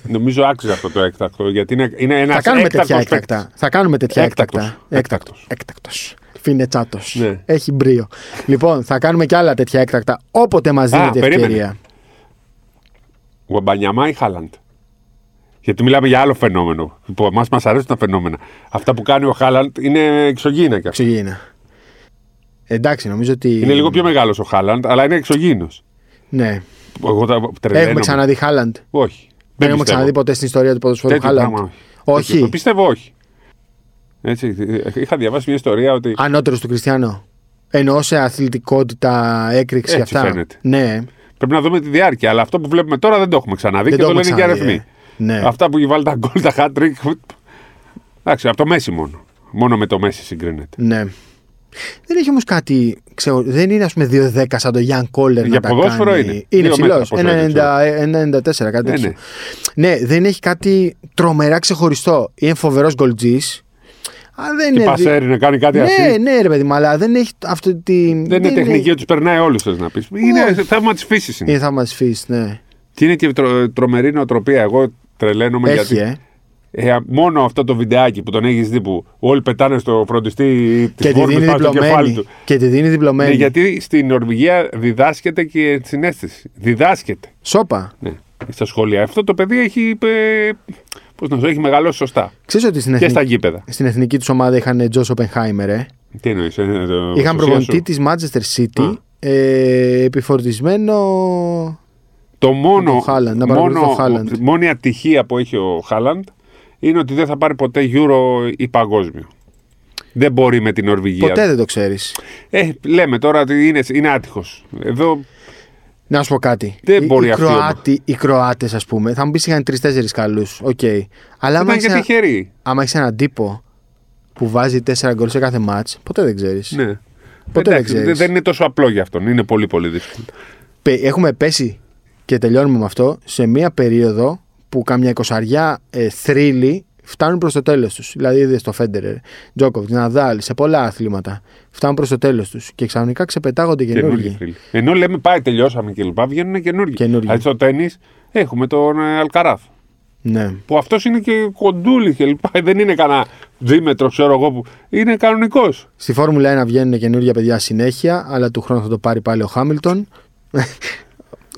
Speaker 3: Νομίζω άξιζε αυτό το έκτακτο, γιατί είναι, είναι ένας
Speaker 2: θα κάνουμε τέτοια
Speaker 3: έκτακτος
Speaker 2: έκτακτα. Θα κάνουμε τέτοια
Speaker 3: Έκτακτος.
Speaker 2: έκτακτα.
Speaker 3: Έκτακτος.
Speaker 2: Έκτακτο. Φινετσάτο.
Speaker 3: Ναι.
Speaker 2: Έχει μπρίο. λοιπόν, θα κάνουμε και άλλα τέτοια έκτακτα όποτε μας δίνεται
Speaker 3: περίμενε.
Speaker 2: ευκαιρία.
Speaker 3: Γουαμπανιαμά ή Χάλαντ; Γιατί μιλάμε για άλλο φαινόμενο. Που εμάς μας αρέσουν τα φαινόμενα. Αυτά που κάνει ο Χάλαντ είναι εξωγήινα κι αυτά.
Speaker 2: Εξωγήινα. Εντάξει, νομίζω ότι.
Speaker 3: Είναι λίγο πιο μεγάλος ο Χάλαντ, αλλά είναι εξωγήινος.
Speaker 2: Ναι.
Speaker 3: Εγώ τα τρελαίνομαι.
Speaker 2: Έχουμε ξαναδεί Χάλαντ.
Speaker 3: Όχι.
Speaker 2: Δεν έχουμε
Speaker 3: πιστεύω.
Speaker 2: ξαναδεί ποτέ στην ιστορία του ποδοσφαίρου
Speaker 3: Τέτοιο
Speaker 2: Χάλαντ.
Speaker 3: πράγμα,
Speaker 2: Όχι.
Speaker 3: Τέτοιο. Πιστεύω όχι. Έτσι, είχα διαβάσει μια ιστορία ότι.
Speaker 2: Ανώτερος του Κριστιανό. Εννοώ σε αθλητικότητα, έκρηξη
Speaker 3: Έτσι
Speaker 2: αυτά.
Speaker 3: φαίνεται.
Speaker 2: Ναι.
Speaker 3: Πρέπει να δούμε τη διάρκεια. Αλλά αυτό που βλέπουμε τώρα δεν το έχουμε ξαναδεί
Speaker 2: Δεν
Speaker 3: και
Speaker 2: το
Speaker 3: το
Speaker 2: έχουμε
Speaker 3: λένε και
Speaker 2: ξαναδεί,
Speaker 3: αριθμοί.
Speaker 2: Ε. Ναι.
Speaker 3: Αυτά που έχει βάλει τα γκολ, τα hat trick. Εντάξει, από το Μέση μόνο. Μόνο με το Μέση συγκρίνεται.
Speaker 2: Ναι. Δεν έχει όμως κάτι. Ξέρω, δεν είναι ας πούμε 2-10 σαν το Γιάνν Κόλλερ
Speaker 3: Για
Speaker 2: να τα
Speaker 3: ποδόσφαιρο
Speaker 2: κάνει.
Speaker 3: είναι.
Speaker 2: Είναι
Speaker 3: Δύο μέτρα
Speaker 2: ψηλό.
Speaker 3: πόσο είναι,
Speaker 2: 1,94 κάτι
Speaker 3: Ναι,
Speaker 2: τέτοιο.
Speaker 3: ναι.
Speaker 2: Ναι, δεν έχει κάτι τρομερά ξεχωριστό. Είναι φοβερός γκολτζής. Αλλά δεν
Speaker 3: Τι
Speaker 2: είναι. δι-
Speaker 3: πασέρι να κάνει κάτι
Speaker 2: Ναι,
Speaker 3: ασύ.
Speaker 2: ναι, ρε παιδί μου, αλλά δεν έχει αυτό τη.
Speaker 3: Δεν είναι τεχνική, τους περνάει όλους, θες να πεις. Είναι
Speaker 2: Όχι.
Speaker 3: θέμα της φύσης. Είναι.
Speaker 2: Είναι θαύμα της φύσης, ναι.
Speaker 3: Και είναι και τρο, τρομερή νοοτροπία. Εγώ τρελαίνομαι
Speaker 2: Έχει,
Speaker 3: γιατί.
Speaker 2: ε.
Speaker 3: Ε, μόνο αυτό το βιντεάκι που τον έχεις δει που όλοι πετάνε στο φροντιστή της
Speaker 2: Και τη
Speaker 3: βόρεια
Speaker 2: δίνει
Speaker 3: πάνω στο κεφάλι
Speaker 2: διπλωμένη.
Speaker 3: του.
Speaker 2: Και τη δίνει διπλωμένη.
Speaker 3: Ναι, γιατί στην Νορβηγία διδάσκεται και συνέστηση. Διδάσκεται.
Speaker 2: Σόπα.
Speaker 3: Ναι, στα σχολεία. Αυτό το παιδί έχει. Ε, πώς να σου έχει μεγαλώσει σωστά.
Speaker 2: Ξέρεις ότι στην
Speaker 3: Και στα
Speaker 2: εθνική,
Speaker 3: γήπεδα.
Speaker 2: στην εθνική τους ομάδα είχαν Τζος Οπενχάιμερ, ε;
Speaker 3: Τι εννοείς, ε, το
Speaker 2: Είχαν προπονητή της Manchester City ε, επιφορτισμένο.
Speaker 3: Το μόνο,
Speaker 2: τον Χάλαντ, να παρακολουθεί τον Χάλαντ.
Speaker 3: μόνη ατυχία που έχει ο Χάλαντ είναι ότι δεν θα πάρει ποτέ Euro ή παγκόσμιο. Δεν μπορεί με την Νορβηγία.
Speaker 2: Ποτέ δεν το ξέρεις.
Speaker 3: Ε, λέμε τώρα ότι είναι, είναι άτυχος. Εδώ
Speaker 2: Να σου πω κάτι.
Speaker 3: Δεν
Speaker 2: οι,
Speaker 3: μπορεί
Speaker 2: οι,
Speaker 3: αυτή
Speaker 2: Κροάτι, οι Κροάτες, ας πούμε, θα μου πεις είχαν τρεις-τέσσερις καλούς. Οκ. Αλλά άμα
Speaker 3: ήταν
Speaker 2: έχεις
Speaker 3: και
Speaker 2: ένα,
Speaker 3: τυχεροί.
Speaker 2: άμα έχεις έναν τύπο που βάζει τέσσερα γκολ σε κάθε ματς, ποτέ δεν ξέρεις.
Speaker 3: Ναι.
Speaker 2: Ποτέ δεν
Speaker 3: Εντάξει,
Speaker 2: ξέρεις.
Speaker 3: δεν, δεν είναι τόσο απλό για αυτόν. Είναι πολύ πολύ δύσκολο.
Speaker 2: Έχουμε πέσει και τελειώνουμε με αυτό σε μία περίοδο που καμιά εικοσαριά ε, θρύλοι φτάνουν προς το τέλος τους. Δηλαδή, είδες στο Φέντερερ, Τζόκοβιτ, Ναδάλ, σε πολλά αθλήματα. Φτάνουν προς το τέλος τους και ξαφνικά ξεπετάγονται
Speaker 3: Καινούργιοι
Speaker 2: καινούργοι.
Speaker 3: φίλοι. Ενώ λέμε πάει, τελειώσαμε και λοιπά, βγαίνουν καινούργιοι.
Speaker 2: Καινούργιοι.
Speaker 3: Δηλαδή στο τέννη έχουμε τον ε, Αλκαράθ.
Speaker 2: Ναι.
Speaker 3: Που αυτός είναι και κοντούλη και λοιπά. Δεν είναι κανένα δίμετρο, ξέρω εγώ. Που... Είναι κανονικός.
Speaker 2: Στη Φόρμουλα 1 βγαίνουν καινούργια παιδιά συνέχεια, αλλά του χρόνου θα το πάρει πάλι ο Χάμιλτον.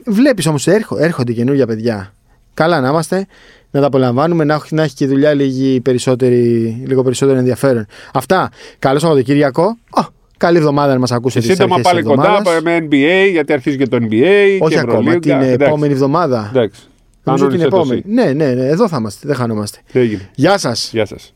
Speaker 2: Βλέπεις όμως, έρχονται καινούργια παιδιά. Καλά να είμαστε, να τα απολαμβάνουμε, να, έχει- να έχει και η δουλειά λίγη περισσότερη, λίγο περισσότερο ενδιαφέρον. Αυτά. Καλό Σαββατοκύριακο. Ω, καλή εβδομάδα να μας ακούσετε.
Speaker 3: Και
Speaker 2: στις
Speaker 3: σύντομα
Speaker 2: αρχές
Speaker 3: πάλι
Speaker 2: της
Speaker 3: κοντά
Speaker 2: εβδομάδας.
Speaker 3: με NBA, γιατί αρχίζει και το NBA.
Speaker 2: Όχι
Speaker 3: και
Speaker 2: ακόμα,
Speaker 3: Ευρωλίγκα.
Speaker 2: την
Speaker 3: Εντάξει.
Speaker 2: επόμενη εβδομάδα.
Speaker 3: Εντάξει.
Speaker 2: Νομίζω την
Speaker 3: Κανόνισε το
Speaker 2: επόμενη.
Speaker 3: εσύ.
Speaker 2: Ναι, ναι, ναι, εδώ θα είμαστε. Δεν χανόμαστε.
Speaker 3: Τι έγινε.
Speaker 2: Γεια σας.
Speaker 3: Γεια σας.